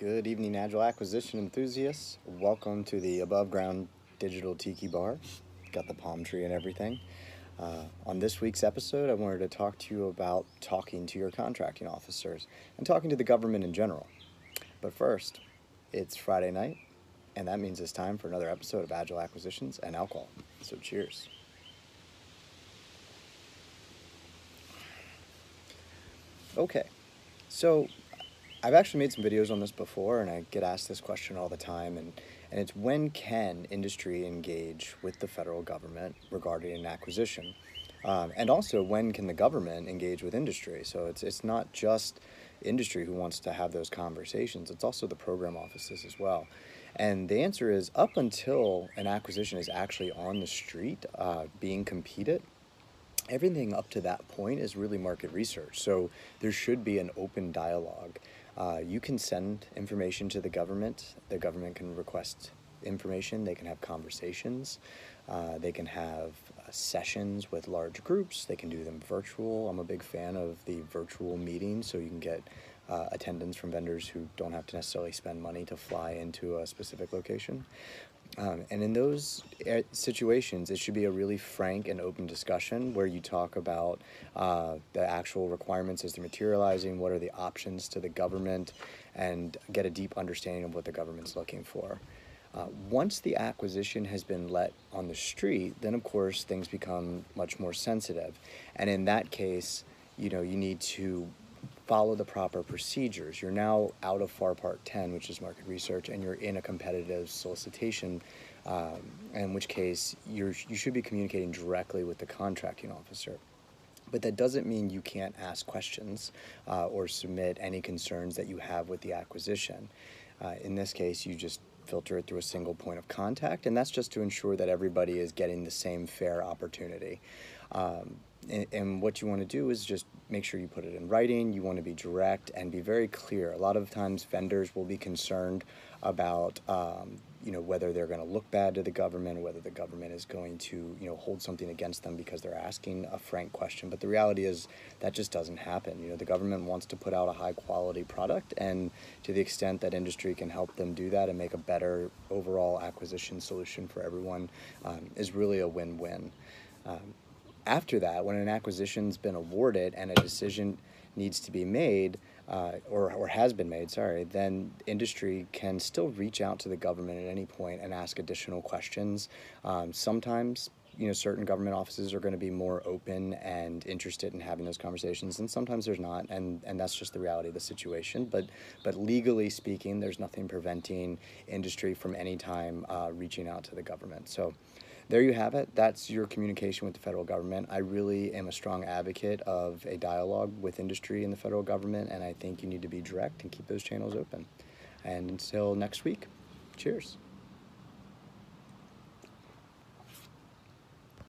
Good evening, Agile Acquisition enthusiasts. Welcome to the above ground digital tiki bar. Got the palm tree and everything. Uh, on this week's episode, I wanted to talk to you about talking to your contracting officers and talking to the government in general. But first, it's Friday night, and that means it's time for another episode of Agile Acquisitions and Alcohol. So, cheers. Okay, so I've actually made some videos on this before, and I get asked this question all the time, and, and it's when can industry engage with the federal government regarding an acquisition? Um, and also, when can the government engage with industry? So it's, it's not just industry who wants to have those conversations, it's also the program offices as well. And the answer is up until an acquisition is actually on the street uh, being competed, everything up to that point is really market research. So there should be an open dialogue. Uh, you can send information to the government. The government can request information. They can have conversations. Uh, they can have uh, sessions with large groups. They can do them virtual. I'm a big fan of the virtual meetings, so you can get uh, attendance from vendors who don't have to necessarily spend money to fly into a specific location. Um, and in those eh, situations, it should be a really frank and open discussion where you talk about uh, the actual requirements as they're materializing, what are the options to the government, and get a deep understanding of what the government's looking for. Uh, once the acquisition has been let on the street, then of course things become much more sensitive. And in that case, you know, you need to follow the proper procedures. You're now out of FAR Part 10, which is market research, and you're in a competitive solicitation, um, in which case you're, you should be communicating directly with the contracting officer. But that doesn't mean you can't ask questions uh, or submit any concerns that you have with the acquisition. Uh, in this case, you just filter it through a single point of contact, and that's just to ensure that everybody is getting the same fair opportunity. Um, and, and, what you want to do is just make sure you put it in writing. You want to be direct and be very clear. A lot of times, vendors will be concerned about um, you know whether they're going to look bad to the government or whether the government is going to you know hold something against them because they're asking a frank question. But the reality is that just doesn't happen. You know the government wants to put out a high quality product, and to the extent that industry can help them do that and make a better overall acquisition solution for everyone, um, is really a win-win. Um, after that, when an acquisition's been awarded and a decision needs to be made, uh, or, or has been made, sorry, then industry can still reach out to the government at any point and ask additional questions. Um, sometimes, you know, certain government offices are going to be more open and interested in having those conversations, and sometimes there's not, and, and that's just the reality of the situation. But but legally speaking, there's nothing preventing industry from any time uh, reaching out to the government. So there you have it. That's your communication with the federal government. I really am a strong advocate of a dialogue with industry and the federal government, and I think you need to be direct and keep those channels open. And until next week, cheers.